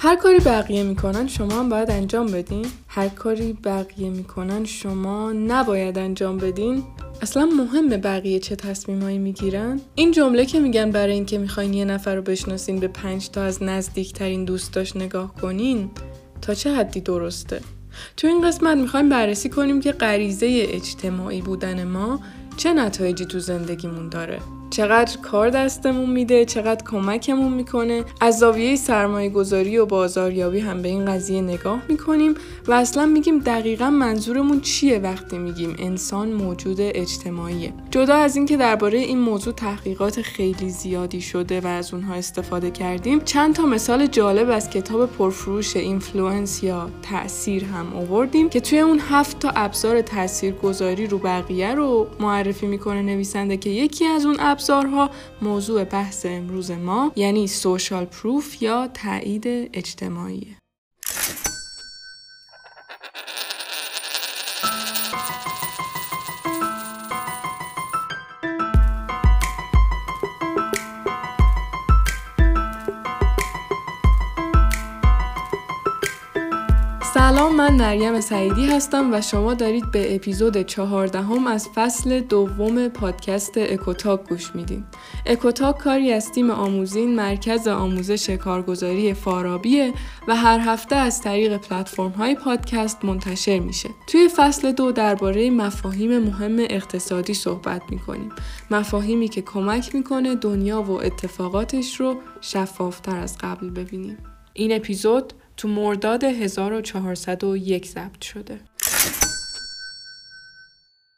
هر کاری بقیه می‌کنن شما هم باید انجام بدین. هر کاری بقیه می‌کنن شما نباید انجام بدین. اصلا مهمه بقیه چه تصمیمایی می‌گیرن. این جمله که میگن برای اینکه می‌خواین یه نفر رو بشناسین به پنج تا از نزدیکترین دوستاش نگاه کنین تا چه حدی درسته؟ تو این قسمت می‌خوایم بررسی کنیم که غریزه اجتماعی بودن ما چه نتایجی تو زندگیمون داره. چقدر کار دستمون میده چقدر کمکمون می‌کنه. از زاویه سرمایه گذاری و بازاریابی هم به این قضیه نگاه می‌کنیم و اصلا میگیم دقیقا منظورمون چیه وقتی میگیم انسان موجود اجتماعیه. جدا از اینکه درباره این موضوع تحقیقات خیلی زیادی شده و از اونها استفاده کردیم چند تا مثال جالب از کتاب پرفروش Influence یا تاثیر هم آوردیم که توی اون هفت تا ابزار تاثیرگذاری روی بقیه رو معرفی می‌کنه نویسنده که یکی از اون ابزارها موضوع بحث امروز ما یعنی social proof یا تایید اجتماعی من مریم سعیدی هستم و شما دارید به اپیزود چهاردهم از فصل دوم پادکست اکوتاک گوش میدین. اکوتاک کاری از تیم آموزین مرکز آموزش کارگزاری فارابیه و هر هفته از طریق پلتفرم های پادکست منتشر میشه. توی فصل دو درباره مفاهیم مهم اقتصادی صحبت می‌کنیم. مفاهیمی که کمک می‌کنه دنیا و اتفاقاتش رو شفافتر از قبل ببینیم. این اپیزود تو مرداد 1401 ضبط شده.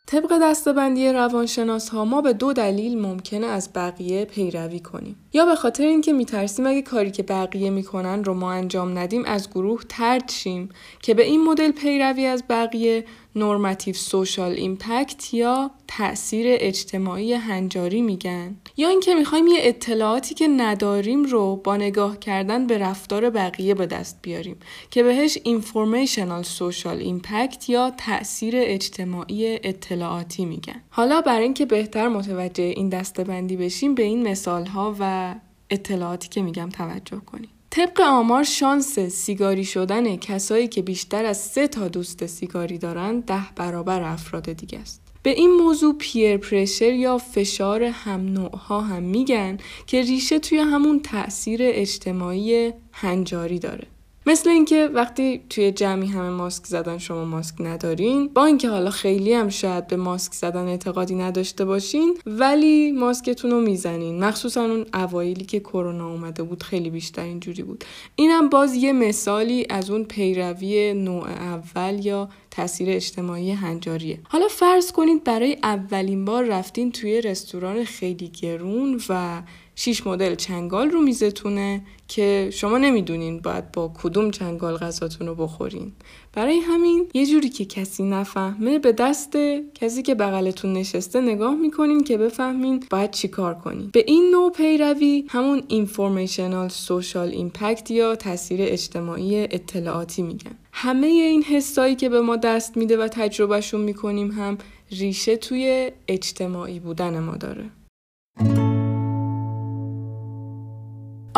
طبق دسته‌بندی روانشناس ها ما به دو دلیل ممکنه از بقیه پیروی کنیم یا به خاطر اینکه میترسیم اگه کاری که بقیه می‌کنن رو ما انجام ندیم از گروه طرد شیم که به این مدل پیروی از بقیه normative social impact یا تاثیر اجتماعی هنجاری میگن. یا اینکه می‌خوایم یه اطلاعاتی که نداریم رو با نگاه کردن به رفتار بقیه به دست بیاریم که بهش informational social impact یا تاثیر اجتماعی اطلاعاتی میگن. حالا برای اینکه بهتر متوجه این دسته‌بندی بشیم به این مثال ها و اطلاعاتی که میگم توجه کنیم. طبق آمار شانس سیگاری شدن کسایی که بیشتر از سه تا دوست سیگاری دارن ده برابر افراد دیگه است. به این موضوع پیر پرشر یا فشار هم نوع ها هم میگن که ریشه توی همون تاثیر اجتماعی هنجاری داره. مثل اینکه وقتی توی جمعی همه ماسک زدن شما ماسک ندارین. با اینکه حالا خیلی هم شاید به ماسک زدن اعتقادی نداشته باشین ولی ماسکتون رو می‌زنین. مخصوصا اون اوایلی که کرونا اومده بود خیلی بیشتر اینجوری بود. اینم باز یه مثالی از اون پیروی نوع اول یا تاثیر اجتماعی هنجاریه. حالا فرض کنید برای اولین بار رفتین توی رستوران خیلی گرون و شیش مدل چنگال رو میزتونه که شما نمی‌دونین باید با کدوم چنگال غذاتون رو بخورین. برای همین یه جوری که کسی نفهمه به دست کسی که بغلتون نشسته نگاه می‌کنین که بفهمین باید چیکار کنین. به این نوع پیروی همون اینفورمیشنال سوشال ایمپکت یا تاثیر اجتماعی اطلاعاتی میگن. همه این حسایی که به ما دست میده و تجربهشون می‌کنیم هم ریشه توی اجتماعی بودن ما داره.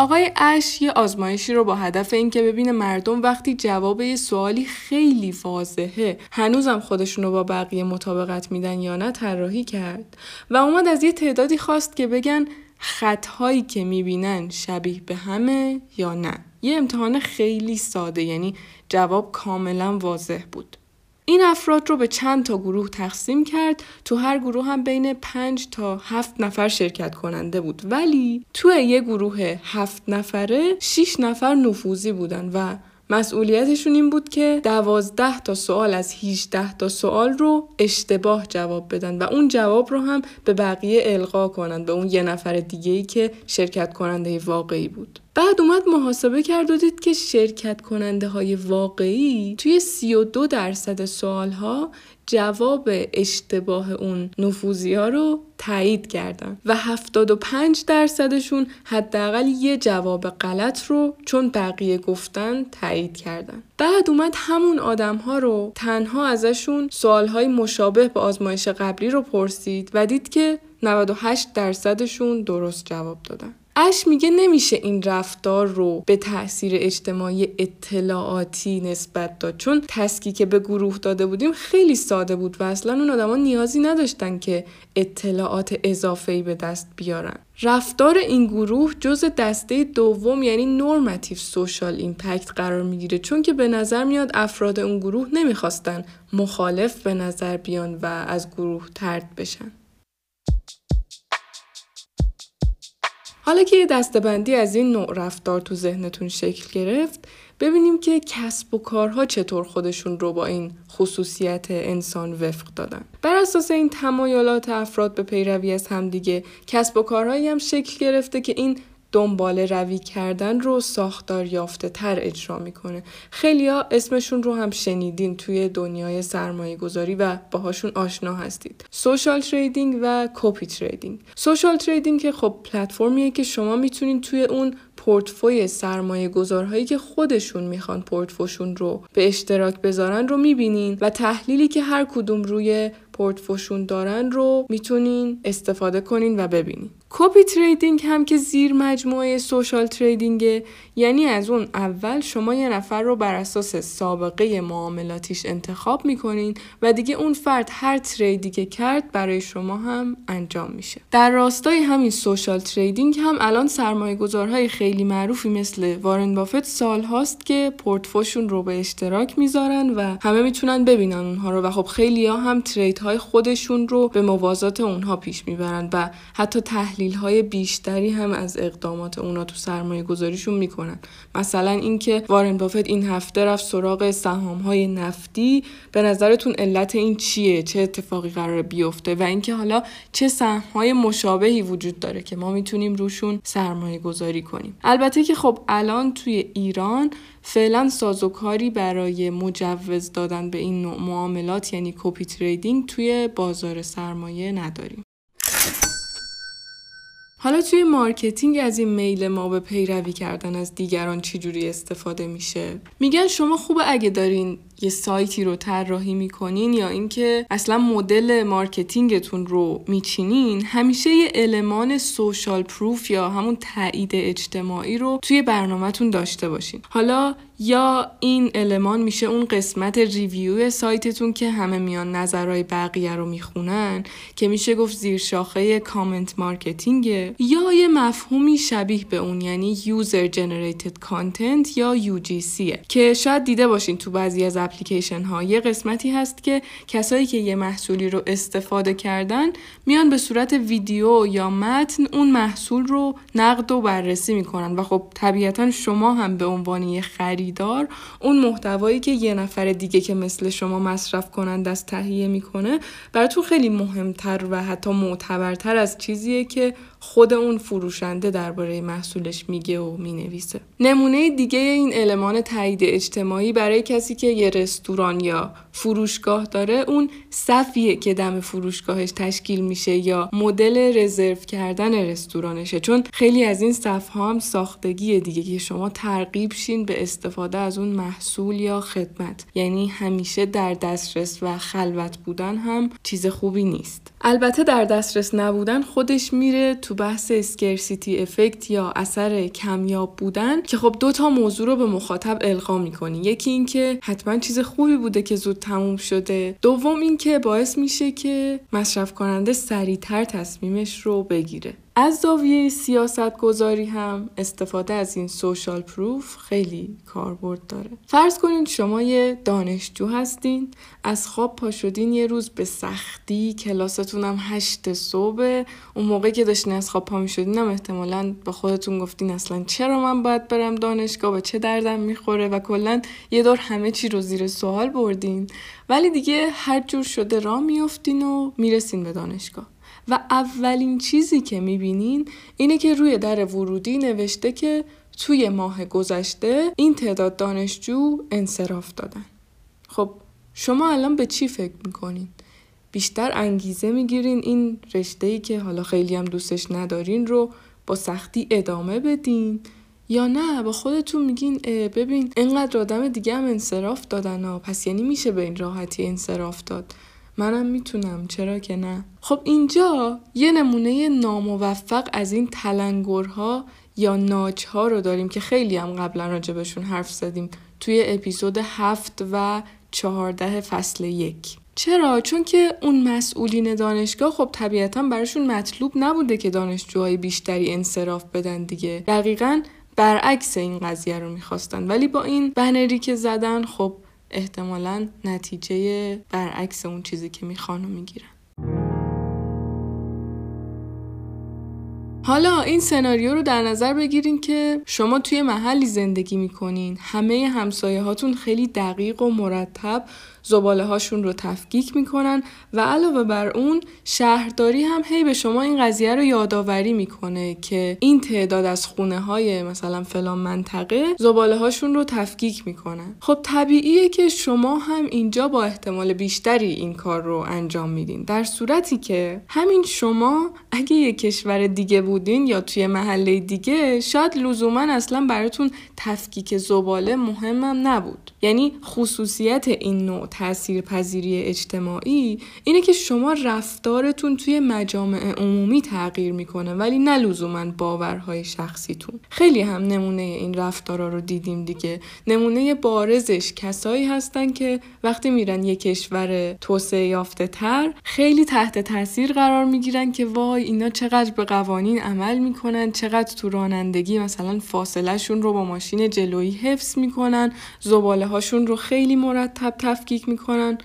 آقای اش یه آزمایشی رو با هدف اینکه ببینه مردم وقتی جواب یه سوالی خیلی واضحه هنوزم خودشون رو با بقیه مطابقت میدن یا نه طراحی کرد و اومد از یه تعدادی خواست که بگن خطهایی که می‌بینن شبیه به همه یا نه. یه امتحان خیلی ساده یعنی جواب کاملا واضح بود. این افراد رو به چند تا گروه تقسیم کرد تو هر گروه هم بین پنج تا هفت نفر شرکت کننده بود ولی تو یه گروه هفت نفره 6 نفر نفوذی بودن و مسئولیتشون این بود که دوازده تا سوال از 18 تا سوال رو اشتباه جواب بدن و اون جواب رو هم به بقیه القا کنن به اون یه نفر دیگه ای که شرکت کننده واقعی بود. بعد اومد محاسبه کرد و دید که شرکت کننده های واقعی توی 32 درصد سوال ها جواب اشتباه اون نفوزی ها رو تایید کردن و 75 درصدشون حداقل یه جواب غلط رو چون بقیه گفتن تایید کردن. بعد اومد همون آدم ها رو تنها ازشون سوال های مشابه به آزمایش قبلی رو پرسید و دید که 98 درصدشون درست جواب دادن. اش میگه نمیشه این رفتار رو به تاثیر اجتماعی اطلاعاتی نسبت داد. چون تسکی که به گروه داده بودیم خیلی ساده بود و اصلا اون آدما نیازی نداشتن که اطلاعات اضافه به دست بیارن. رفتار این گروه جز دسته دوم یعنی نورماتیو سوشال ایمپکت قرار می‌گیره. چون که به نظر میاد افراد اون گروه نمی‌خواستن مخالف به نظر بیان و از گروه ترد بشن. حالا که یه دستبندی از این نوع رفتار تو ذهنتون شکل گرفت ببینیم که کسب و کارها چطور خودشون رو با این خصوصیت انسان وفق دادن. بر اساس این تمایلات افراد به پیروی از همدیگه کسب و کارهایی هم شکل گرفته که این دنبال روی کردن رو ساختار یافته تر اجرا می‌کنه. خیلی ها اسمشون رو هم شنیدین توی دنیای سرمایه گذاری و باهاشون آشنا هستید. social trading و copy trading social trading که خب پلتفرمیه که شما می‌تونین توی اون پورتفوی سرمایه گذارهایی که خودشون می‌خوان پورتفوشون رو به اشتراک بذارن رو می‌بینین و تحلیلی که هر کدوم روی پورتفوشون دارن رو می‌تونین استفاده کنین و ببینین. copy trading هم که زیر مجموعه social trading ه یعنی از اون اول شما یه نفر رو بر اساس سابقه معاملاتیش انتخاب می‌کنین و دیگه اون فرد هر تریدی که کرد برای شما هم انجام میشه. در راستای همین سوشال تریدینگ هم الان سرمایه گذارهای خیلی معروفی مثل وارن بافت سال هاست که پورتفوشون رو به اشتراک می‌ذارن و همه می‌تونن ببینن اونها رو و خب خیلی ها هم ترید های خودشون رو به موازات اونها پیش می‌برن و حتی تحلیل های بیشتری هم از اقدامات اونا تو سرمایه گذاریشون می‌کنن. مثلا اینکه وارن بافت این هفته رفت سراغ سهام های نفتی. به نظرتون علت این چیه؟ چه اتفاقی قرار بیفته؟ و اینکه حالا چه سهم های مشابهی وجود داره که ما می‌تونیم روشون سرمایه گذاری کنیم. البته که خب الان توی ایران فعلا سازوکاری برای مجوز دادن به این نوع معاملات یعنی کپی تریدینگ توی بازار سرمایه نداریم. حالا توی marketing از این میل ما به پیروی کردن از دیگران چجوری استفاده میشه؟ میگن شما خوبه اگه دارین یه سایتی رو طراحی می‌کنین یا اینکه اصلا مدل marketing تون رو میچینین همیشه یه المان social proof یا همون تایید اجتماعی رو توی برنامهتون داشته باشین. حالا یا این المان میشه اون قسمت review سایتتون که همه میان نظرهای بقیه رو می‌خونن که میشه گفت زیر شاخه content marketing ه یا یه مفهومی شبیه به اون یعنی user generated content یا UGC که شاید دیده باشین تو بعضی از اپلیکیشن ها یه قسمتی هست که کسایی که یه محصولی رو استفاده کردن میان به صورت ویدیو یا متن اون محصول رو نقد و بررسی می‌کنن. و خب طبیعتا شما هم به عنوان یه خریدار اون محتوایی که یه نفر دیگه که مثل شما مصرف کننده‌ست تهیه می‌کنه براتون خیلی مهمتر و حتی معتبرتر از چیزیه که خود اون فروشنده درباره محصولش میگه و می‌نویسه. نمونه دیگه این المان تایید اجتماعی برای کسی که یه رستوران یا فروشگاه داره اون صفیه که دم فروشگاهش تشکیل میشه یا مدل رزرو کردن رستورانشه. چون خیلی از این صف ها هم ساختگی دیگه که شما ترغیب شین به استفاده از اون محصول یا خدمت. یعنی همیشه در دسترس و خلوت بودن هم چیز خوبی نیست. البته در دسترس نبودن خودش میره تو بحث اسکرسیتی افکت یا اثر کمیاب بودن که خب دو تا موضوع رو به مخاطب القا می‌کنی. یکی اینکه حتما چیز خوبی بوده که زود تموم شده. دوم اینکه باعث میشه که مصرف کننده سریعتر تصمیمش رو بگیره. از زاویه سیاست گذاری هم استفاده از این سوشال پروف خیلی کاربرد داره. فرض کنید شما یه دانشجو هستین از خواب پا شدین یه روز به سختی کلاستون هم هشت صبح اون موقع که داشتین از خواب پا می شدین هم احتمالا به خودتون گفتین اصلا چرا من باید برم دانشگاه به چه دردم می‌خوره و کلا یه دور همه چی رو زیر سوال بردین. ولی دیگه هر جور شده را میافتین و می‌رسین به دانشگاه. و اولین چیزی که می‌بینین اینه که روی در ورودی نوشته که توی ماه گذشته این تعداد دانشجو انصراف دادن. خب شما الان به چی فکر می‌کنین؟ بیشتر انگیزه می‌گیرین این رشته ای که حالا خیلی هم دوستش ندارین رو با سختی ادامه بدین؟ یا نه با خودتون میگین ببین اینقدر آدم دیگه هم انصراف دادن ها. پس یعنی میشه به این راحتی انصراف داد؟ منم می‌تونم. چرا که نه؟ خب اینجا یه نمونه ناموفق از این تلنگرها یا ناچها رو داریم که خیلی هم قبلا راجبشون حرف زدیم توی اپیزود هفت و چهارده فصل یک. چرا؟ چون که اون مسئولین دانشگاه خب طبیعتا براشون مطلوب نبوده که دانشجوهای بیشتری انصراف بدن دیگه. دقیقا برعکس این قضیه رو می‌خواستن. ولی با این بنری که زدن خب احتمالا نتیجه برعکس اون چیزی که می‌خوان و می‌گیرن حالا این سناریو رو در نظر بگیرین که شما توی محلی زندگی می‌کنین همه همسایه هاتون خیلی دقیق و مرتب زباله هاشون رو تفکیک می‌کنن و علاوه بر اون شهرداری هم هی به شما این قضیه رو یادآوری می‌کنه که این تعداد از خونه های مثلا فلان منطقه زباله هاشون رو تفکیک می‌کنن. خب طبیعیه که شما هم اینجا با احتمال بیشتری این کار رو انجام میدین. در صورتی که همین شما اگه یه کشور دیگه بودین یا توی محله دیگه شاید لزوما اصلا براتون تفکیک زباله مهمم نبود. یعنی خصوصیت این نوع تأثیر پذیری اجتماعی اینه که شما رفتارتون توی مجامع عمومی تغییر می‌کنه ولی نه لزوما باورهای شخصیتون. خیلی هم نمونه این رفتارا رو دیدیم دیگه. نمونه بارزش کسایی هستن که وقتی میرن یه کشور توسعه یافته تر خیلی تحت تاثیر قرار می‌گیرن که وای اینا چقدر به قوانین عمل می‌کنن چقدر تو رانندگی مثلا فاصله شون رو با ماشین جلویی حفظ می‌کنن زباله هاشون رو خیلی مرتب تفکیک می‌کنن.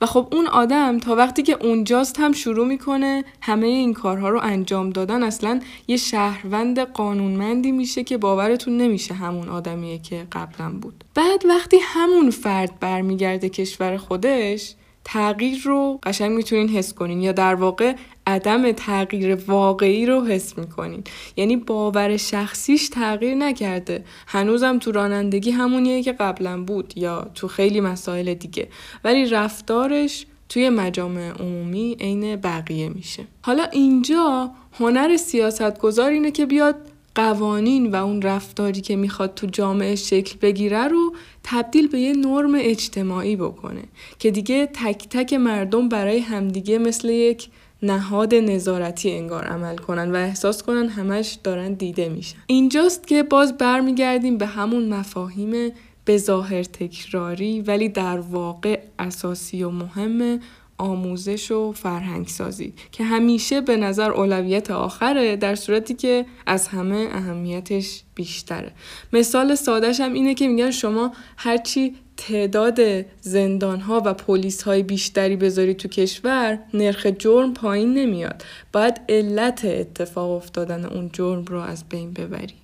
و خب اون آدم تا وقتی که اونجاست هم شروع می‌کنه همه این کارها رو انجام دادن. اصلا یه شهروند قانونمندی میشه که باورتون نمیشه همون آدمیه که قبلا بود. بعد وقتی همون فرد برمیگرده کشور خودش تغییر رو قشنگ می‌تونین حس کنین یا در واقع عدم تغییر واقعی رو حس می‌کنین. یعنی باور شخصیش تغییر نکرده. هنوزم تو رانندگی همونیه که قبلا بود یا تو خیلی مسائل دیگه. ولی رفتارش توی مجامع عمومی عین بقیه میشه. حالا اینجا هنر سیاستگذار اینه که بیاد قوانین و اون رفتاری که می‌خواد تو جامعه شکل بگیره رو تبدیل به یه نرم اجتماعی بکنه که دیگه تک تک مردم برای همدیگه مثل یک نهاد نظارتی انگار عمل کنن و احساس کنن همش دارن دیده میشن. اینجاست که باز برمیگردیم به همون مفاهیم به ظاهر تکراری ولی در واقع اساسی و مهم آموزش و فرهنگ سازی که همیشه به نظر اولویت آخره در صورتی که از همه اهمیتش بیشتره. مثال سادش هم اینه که میگن شما هرچی تعداد زندان ها و پلیس های بیشتری بذاری تو کشور نرخ جرم پایین نمیاد. باید علت اتفاق افتادن اون جرم رو از بین ببری.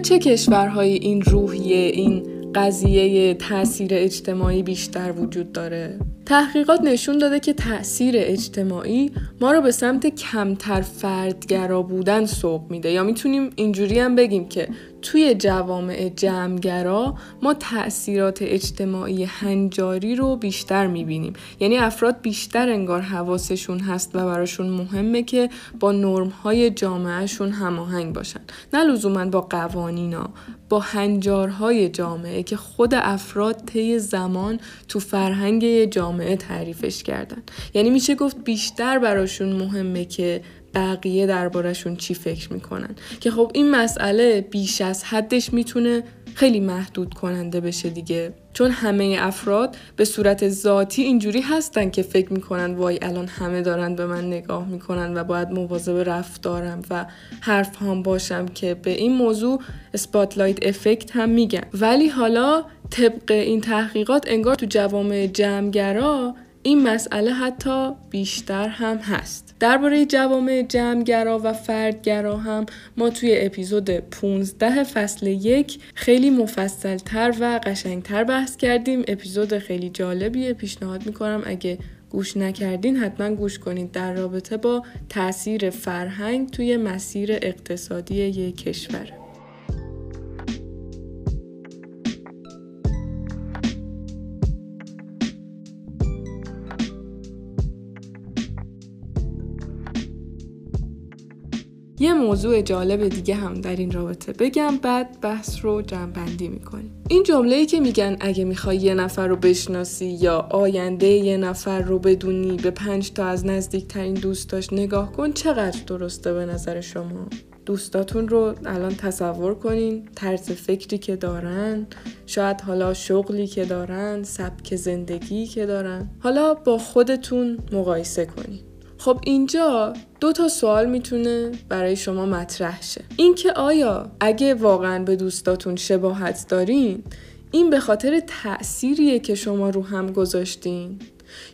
چه کشورهایی این روحیه این قضیه تاثیر اجتماعی بیشتر وجود داره؟ تحقیقات نشون داده که تاثیر اجتماعی ما رو به سمت کمتر فردگرا بودن سوق میده. یا می‌تونیم اینجوری هم بگیم که توی جوامع جمعگرا ما تاثیرات اجتماعی هنجاری رو بیشتر می‌بینیم. یعنی افراد بیشتر انگار حواسشون هست و براشون مهمه که با نرمهای جامعهشون هماهنگ باشن. نه لزوما با قوانینا با هنجارهای جامعه که خود افراد طی زمان تو فرهنگ جامعه تعریفش کردن. یعنی میشه گفت بیشتر براشون مهمه که بقیه دربارشون چی فکر می‌کنن. که خب این مسئله بیش از حدش می‌تونه خیلی محدود کننده بشه دیگه. چون همه افراد به صورت ذاتی اینجوری هستن که فکر می‌کنن وای الان همه دارن به من نگاه می‌کنن و باید مواظب رفتارم و حرف هم باشم که به این موضوع اسپاتلایت افکت هم میگن. ولی حالا طبق این تحقیقات انگار تو جوامع جمعگرا این مسئله حتی بیشتر هم هست. درباره جوامع جمعگرا و فردگرا هم ما توی اپیزود 15 فصل یک خیلی مفصلتر و قشنگتر بحث کردیم. اپیزود خیلی جالبیه پیشنهاد می‌کنم اگه گوش نکردین حتما گوش کنید. در رابطه با تاثیر فرهنگ توی مسیر اقتصادی یک کشور. یه موضوع جالب دیگه هم در این رابطه بگم بعد بحث رو جمعبندی می‌کنیم. این جمله که میگن اگه می‌خوای یه نفر رو بشناسی یا آینده یه نفر رو بدونی به پنج تا از نزدیکترین دوستاش نگاه کن چقدر درسته به نظر شما؟ دوستاتون رو الان تصور کنین طرز فکری که دارن شاید حالا شغلی که دارن سبک زندگی که دارن. حالا با خودتون مقایسه کنین. خب اینجا دو تا سوال می‌تونه برای شما مطرح شه. اینکه آیا اگه واقعا به دوستاتون شباهت دارین این به خاطر تأثیریه که شما رو هم گذاشتین؟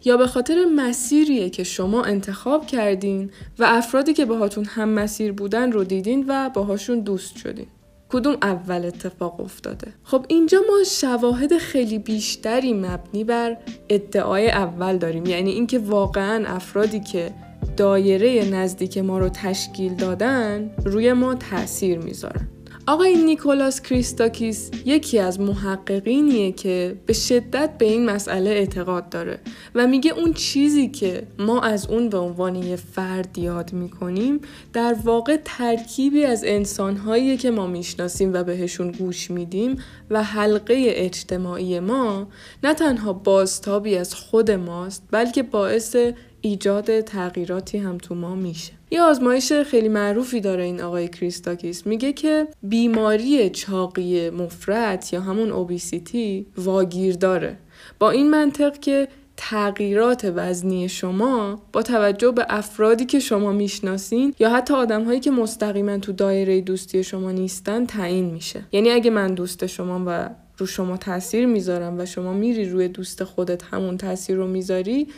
یا به خاطر مسیریه که شما انتخاب کردین و افرادی که باهاتون هم مسیر بودن رو دیدین و باهاشون دوست شدین؟ کدوم اول اتفاق افتاده؟ خب اینجا ما شواهد خیلی بیشتری مبنی بر ادعای اول داریم. یعنی اینکه واقعا افرادی که دایره نزدیک ما رو تشکیل دادن روی ما تاثیر می‌ذارن. آقای نیکولاس کریستاکیس یکی از محققینیه که به شدت به این مسئله اعتقاد داره و میگه اون چیزی که ما از اون به عنوان یه فرد یاد می‌کنیم در واقع ترکیبی از انسانهایی که ما می‌شناسیم و بهشون گوش میدیم و حلقه اجتماعی ما نه تنها بازتابی از خود ماست بلکه باعث ایجاد تغییراتی هم تو ما میشه. یه آزمایش خیلی معروفی داره این آقای کریستاکیس. میگه که بیماری چاقی مفرد یا همون اوبیسیتی واگیر داره. با این منطق که تغییرات وزنی شما با توجه به افرادی که شما می‌شناسین یا حتی آدمهایی که مستقیما تو دایره دوستی شما نیستن تعیین میشه. یعنی اگه من دوست شما و رو شما تاثیر می‌ذارم و شما میری روی دوست خودت همون تاثیر رو می‌ذاری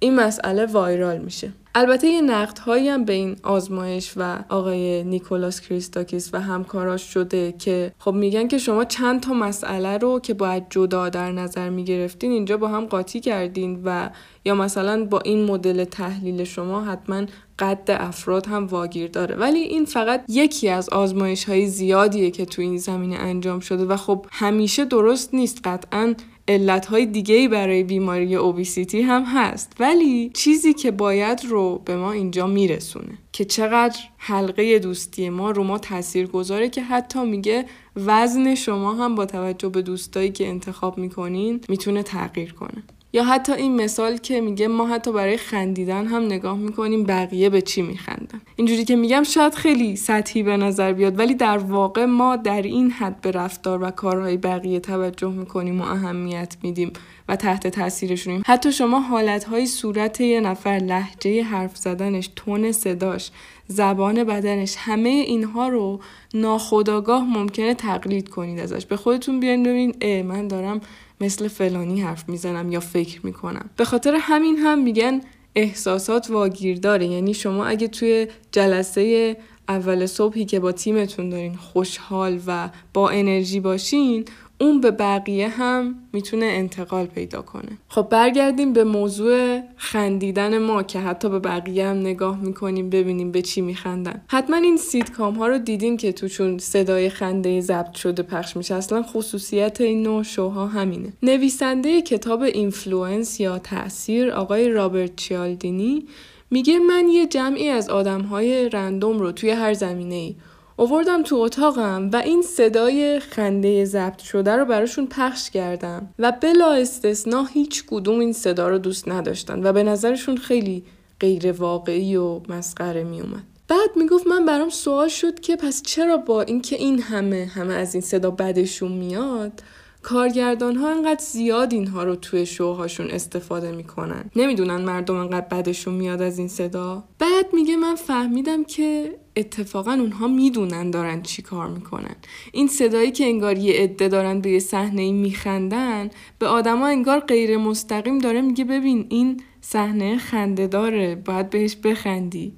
این مسئله وایرال میشه. البته یه نقد هایی هم به این آزمایش و آقای نیکولاس کریستاکیس و همکاراش شده که خب میگن که شما چند تا مسئله رو که باید جدا در نظر می‌گرفتین اینجا با هم قاطی کردین و یا مثلا با این مدل تحلیل شما حتما قد افراد هم واگیر داره. ولی این فقط یکی از آزمایش های زیادیه که تو این زمینه انجام شده و خب همیشه درست نیست. قطعا علتهای دیگه برای بیماری اوبیسیتی هم هست. ولی چیزی که باید رو به ما اینجا میرسونه که چقدر حلقه دوستی ما رو ما تاثیر گذاره که حتی میگه وزن شما هم با توجه به دوستایی که انتخاب می‌کنین می‌تونه تغییر کنه. یا حتی این مثال که میگه ما حتی برای خندیدن هم نگاه می‌کنیم بقیه به چی میخندن. اینجوری که میگم شاید خیلی سطحی به نظر بیاد ولی در واقع ما در این حد به رفتار و کارهای بقیه توجه می‌کنیم و اهمیت میدیم و تحت تاثیرشونیم حتی شما حالتهای صورت یه نفر لحجه حرف زدنش تون صداش زبان بدنش همه اینها رو ناخداگاه ممکنه تقلید کنید ازش. به خودتون بیاین ببینید من دارم مثل فلانی حرف می‌زنم یا فکر می‌کنم. به خاطر همین هم میگن احساسات واگیر داره یعنی شما اگه توی جلسه اول صبحی که با تیمتون دارین خوشحال و با انرژی باشین اون به بقیه هم می‌تونه انتقال پیدا کنه. خب برگردیم به موضوع خندیدن ما که حتی به بقیه هم نگاه می‌کنیم ببینیم به چی میخندن. حتما این سیدکام ها رو دیدین که توشون صدای خنده ضبط شده پخش میشه. اصلا خصوصیت این نوع شوها همینه. نویسنده کتاب Influence یا تاثیر آقای رابرت چیالدینی میگه من یه جمعی از آدم های رندوم رو توی هر زمینه ای اووردم تو اتاقم و این صدای خنده ضبط شده رو براشون پخش کردم و بلا استثنا هیچ کدوم این صدا رو دوست نداشتن و به نظرشون خیلی غیر واقعی و مسخره می اومد. بعد می‌گفت من برام سوال شد که پس چرا با اینکه این همه همه از این صدا بدشون میاد کارگردان ها انقدر زیاد اینها رو توی شوهاشون استفاده می‌کنن. نمی‌دونن مردم انقدر بدشون میاد از این صدا. بعد میگه من فهمیدم که اتفاقا اونها می‌دونن دارن چی کار می‌کنن. این صدایی که انگار یه عده دارن به یه صحنه میخندن به آدما انگار غیر مستقیم داره میگه ببین این صحنه خنده داره باید بهش بخندی.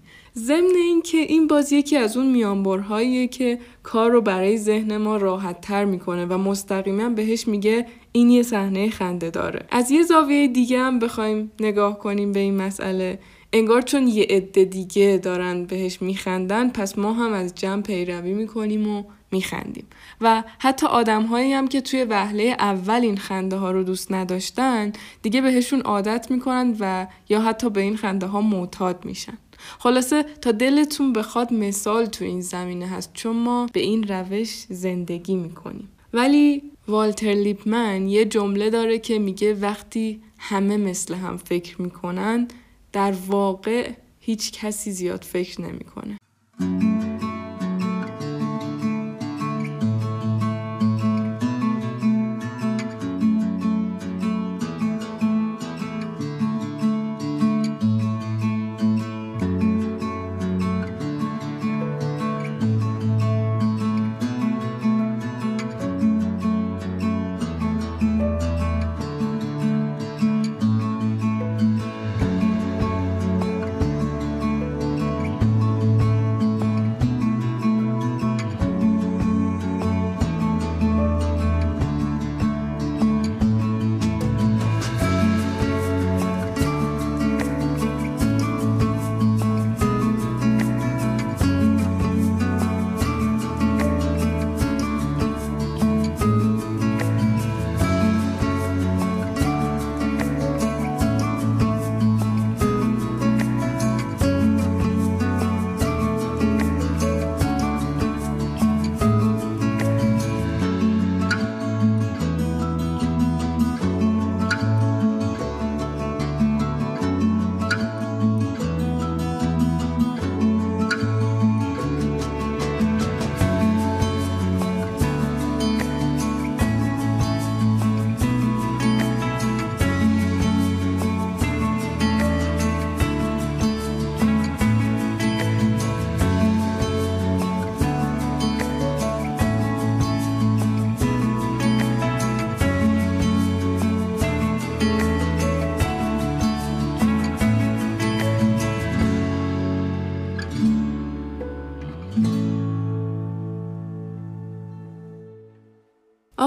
ضمن اینکه این باز یکی از اون میانبرهاییه که کار رو برای ذهن ما راحت تر می‌کنه و مستقیما بهش میگه این یه صحنه خنده داره. از یه زاویه دیگه هم بخوایم نگاه کنیم به این مسئله. انگار چون یه عده دیگه دارن بهش میخندن پس ما هم از جمع پیروی می‌کنیم و میخندیم. و حتی آدم هایی هم که توی وهله اول این خنده ها رو دوست نداشتن دیگه بهشون عادت می‌کنن و یا حتی به این خنده ها معتاد میشن. خلاصه تا دلتون بخواد مثال تو این زمینه هست چون ما به این روش زندگی می‌کنیم ولی والتر لیپمن یه جمله داره که میگه وقتی همه مثل هم فکر می‌کنن در واقع هیچ کسی زیاد فکر نمی‌کنه.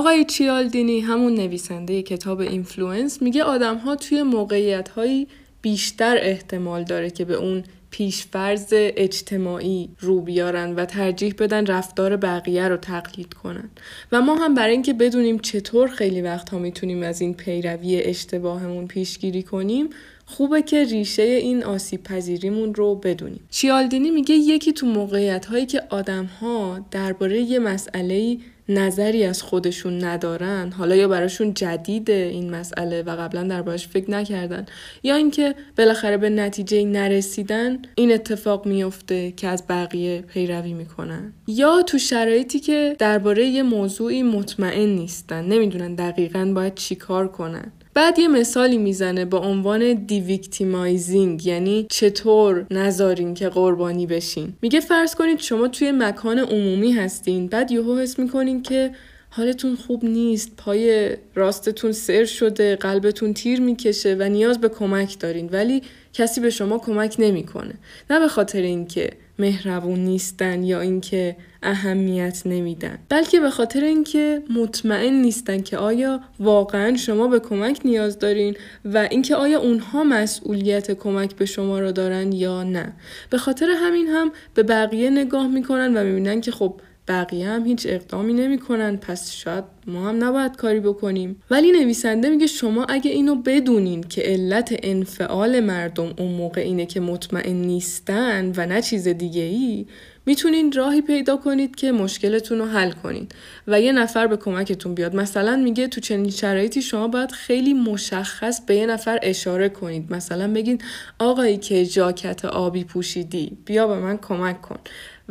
آقای چیالدینی همون نویسنده کتاب Influence میگه آدم ها توی موقعیت هایی بیشتر احتمال داره که به اون پیش‌فرض اجتماعی رو بیارن و ترجیح بدن رفتار بقیه رو تقلید کنن و ما هم برای اینکه بدونیم چطور خیلی وقتها می‌تونیم از این پیروی اشتباهمون پیشگیری کنیم خوبه که ریشه این آسیب پذیریمون رو بدونیم. چیالدینی میگه یکی تو موقعیت هایی که آدم ها درباره یه مسئله نظری از خودشون ندارن؟ حالا یا براشون جدید این مسئله و قبلا دربارش فکر نکردن؟ یا اینکه بالاخره به نتیجه نرسیدن این اتفاق میفته که از بقیه پیروی می‌کنن؟ یا تو شرایطی که درباره یه موضوعی مطمئن نیستن نمی‌دونن دقیقا باید چیکار کنن؟ بعد یه مثالی می‌زنه با عنوان دیویکتیمایزینگ یعنی چطور نذارین که قربانی بشین. میگه فرض کنید شما توی مکان عمومی هستین بعد یهو حس می‌کنین که حالتون خوب نیست پای راستتون سر شده قلبتون تیر می‌کشه و نیاز به کمک دارین ولی کسی به شما کمک نمی‌کنه. نه به خاطر اینکه مهربون نیستن یا اینکه اهمیت نمیدن. بلکه به خاطر اینکه مطمئن نیستن که آیا واقعا شما به کمک نیاز دارین و اینکه آیا اونها مسئولیت کمک به شما رو دارن یا نه. به خاطر همین هم به بقیه نگاه می‌کنن و می‌بینن که خب بقیه هم هیچ اقدامی نمی‌کنن. پس شاید ما هم نباید کاری بکنیم. ولی نویسنده میگه شما اگه اینو بدونین که علت انفعال مردم اون موقع اینه که مطمئن نیستن و نه چیز دیگه ای می‌تونین راهی پیدا کنید که مشکلتون رو حل کنید. و یه نفر به کمکتون بیاد. مثلا میگه تو چنین شرایطی شما باید خیلی مشخص به یه نفر اشاره کنید. مثلا بگین آقایی که جاکت آبی پوشیدی بیا به من کمک کن.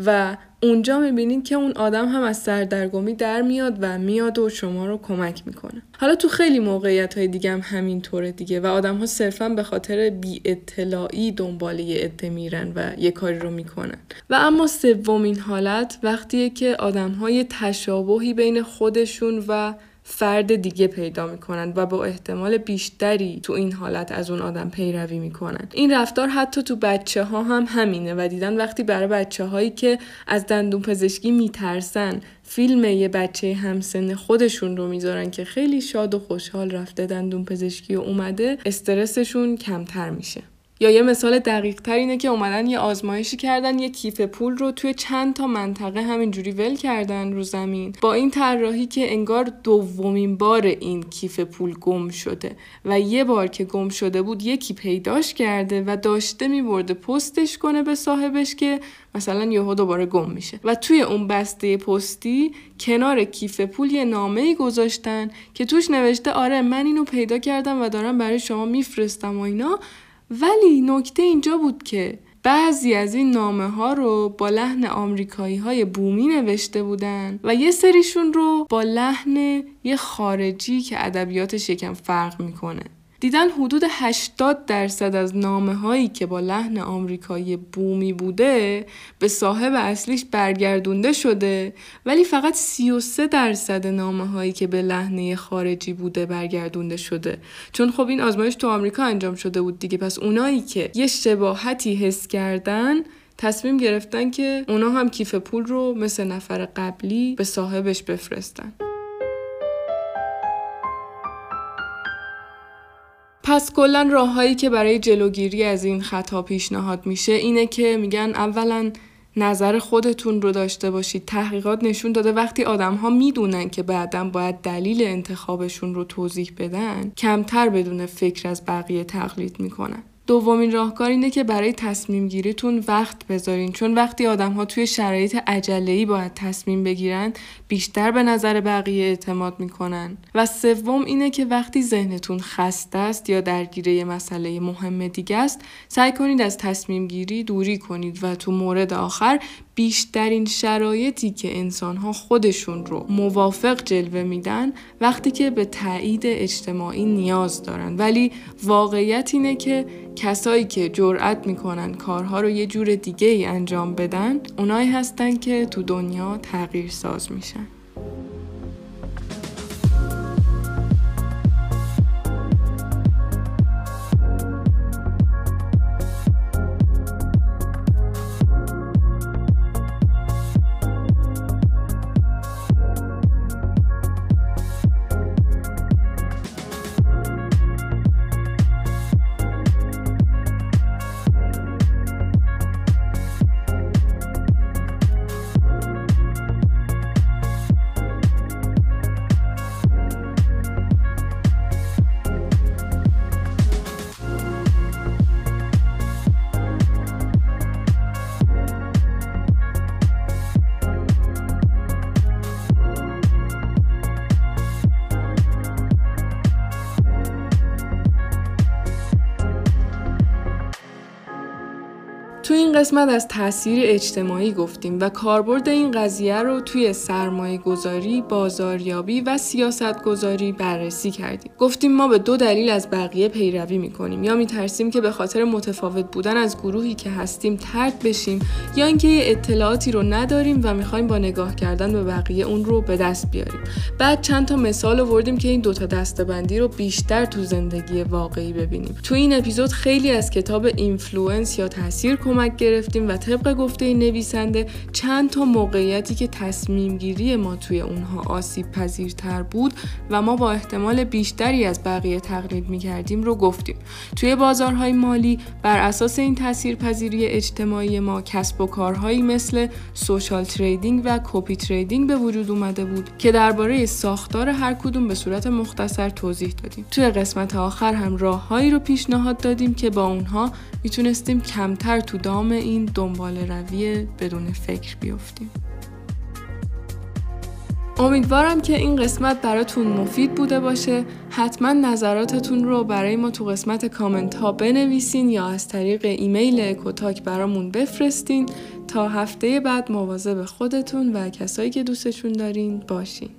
و اونجا می‌بینید که اون آدم هم از سردرگمی در میاد و میاد و شما رو کمک می‌کنه. حالا تو خیلی موقعیت های دیگه هم همین طوره دیگه و آدم ها صرفا به خاطر بی اطلاعی دنبال یه عده میرن و یه کاری رو می‌کنن. و اما سومین حالت وقتیه که آدم های تشابهی بین خودشون و فرد دیگه پیدا می‌کنن و با احتمال بیشتری تو این حالت از اون آدم پیروی می‌کنن این رفتار حتی تو بچه ها هم همینه و دیدن وقتی برای بچه هایی که از دندون پزشکی میترسن فیلم یه بچه همسن خودشون رو می‌ذارن که خیلی شاد و خوشحال رفته دندون پزشکی و اومده استرسشون کمتر میشه. یا یه مثال دقیق تر اینه که اومدن یه آزمایشی کردن یه کیف پول رو توی چند تا منطقه همینجوری ول کردن رو زمین. با این طراحی که انگار دومین بار این کیف پول گم شده و یه بار که گم شده بود یکی پیداش کرده و داشته میبرده پستش کنه به صاحبش که مثلا یهو دوباره گم میشه. و توی اون بسته پستی کنار کیف پول یه نامه گذاشتن که توش نوشته آره من اینو پیدا کردم و دارم برای شما میفرستم و اینا. ولی نکته اینجا بود که بعضی از این نامه ها رو با لحن آمریکایی های بومی نوشته بودن و یه سریشون رو با لحن یه خارجی که ادبیاتش یکم فرق می‌کنه. دیدن حدود 80 درصد از نامه هایی که با لحن آمریکایی بومی بوده به صاحب اصلیش برگردونده شده ولی فقط 33 درصد نامه هایی که به لحنه خارجی بوده برگردونده شده. چون خب این آزمایش تو آمریکا انجام شده بود دیگه پس اونایی که یه شباهتی حس کردن تصمیم گرفتن که اونا هم کیف پول رو مثل نفر قبلی به صاحبش بفرستن. پس کلا راههایی که برای جلوگیری از این خطا پیشنهاد میشه اینه که میگن اولا نظر خودتون رو داشته باشید. تحقیقات نشون داده وقتی آدم ها می‌دونن که بعدا باید دلیل انتخابشون رو توضیح بدن کمتر بدون فکر از بقیه تقلید می‌کنن. دومین راهکار اینه که برای تصمیم گیریتون وقت بذارین. چون وقتی آدم ها توی شرایط عجله باید تصمیم بگیرن بیشتر به نظر بقیه اعتماد می‌کنن. و سوم اینه که وقتی ذهنتون خسته است یا درگیره مسئله مهم دیگه است سعی کنید از تصمیم گیری دوری کنید و تو مورد آخر بیشترین شرایطی که انسانها خودشون رو موافق جلوه میدن وقتی که به تایید اجتماعی نیاز دارن. ولی واقعیت اینه که کسایی که جرأت می‌کنن کارها رو یه جور دیگه ای انجام بدن اونایی هستن که تو دنیا تغییر ساز میشن. قسمت از تاثیر اجتماعی گفتیم و کاربرد این قضیه رو توی سرمایه گذاری، بازاریابی و سیاست گذاری بررسی کردیم. گفتیم ما به دو دلیل از بقیه پیروی می‌کنیم یا میترسیم که به خاطر متفاوت بودن از گروهی که هستیم طرد بشیم یا اینکه اطلاعاتی رو نداریم و می‌خوایم با نگاه کردن به بقیه اون رو به دست بیاریم. بعد چند تا مثال آوردیم که این دوتا دستبندی رو بیشتر تو زندگی واقعی ببینیم. تو این اپیزود خیلی از کتاب Influence یا تاثیر کمک گرفتیم و طبق گفته نویسنده چند تا موقعیتی که تصمیم گیری ما توی اونها آسیب پذیرتر بود و ما با احتمال بیشتری از بقیه تقلید می کردیم رو گفتیم. توی بازارهای مالی بر اساس این تاثیرپذیری اجتماعی ما کسب و کارهایی مثل social trading و copy trading به وجود اومده بود که درباره ساختار هر کدوم به صورت مختصر توضیح دادیم. توی قسمت آخر هم راههایی رو پیشنهاد دادیم که با اونها می‌تونستیم کمتر تو دام این دنبال روی بدون فکر بیفتیم. امیدوارم که این قسمت براتون مفید بوده باشه. حتما نظراتتون رو برای ما تو قسمت کامنت ها بنویسین یا از طریق ایمیل اکوتاک برامون بفرستین. تا هفته بعد مواظب خودتون و کسایی که دوستشون دارین باشین.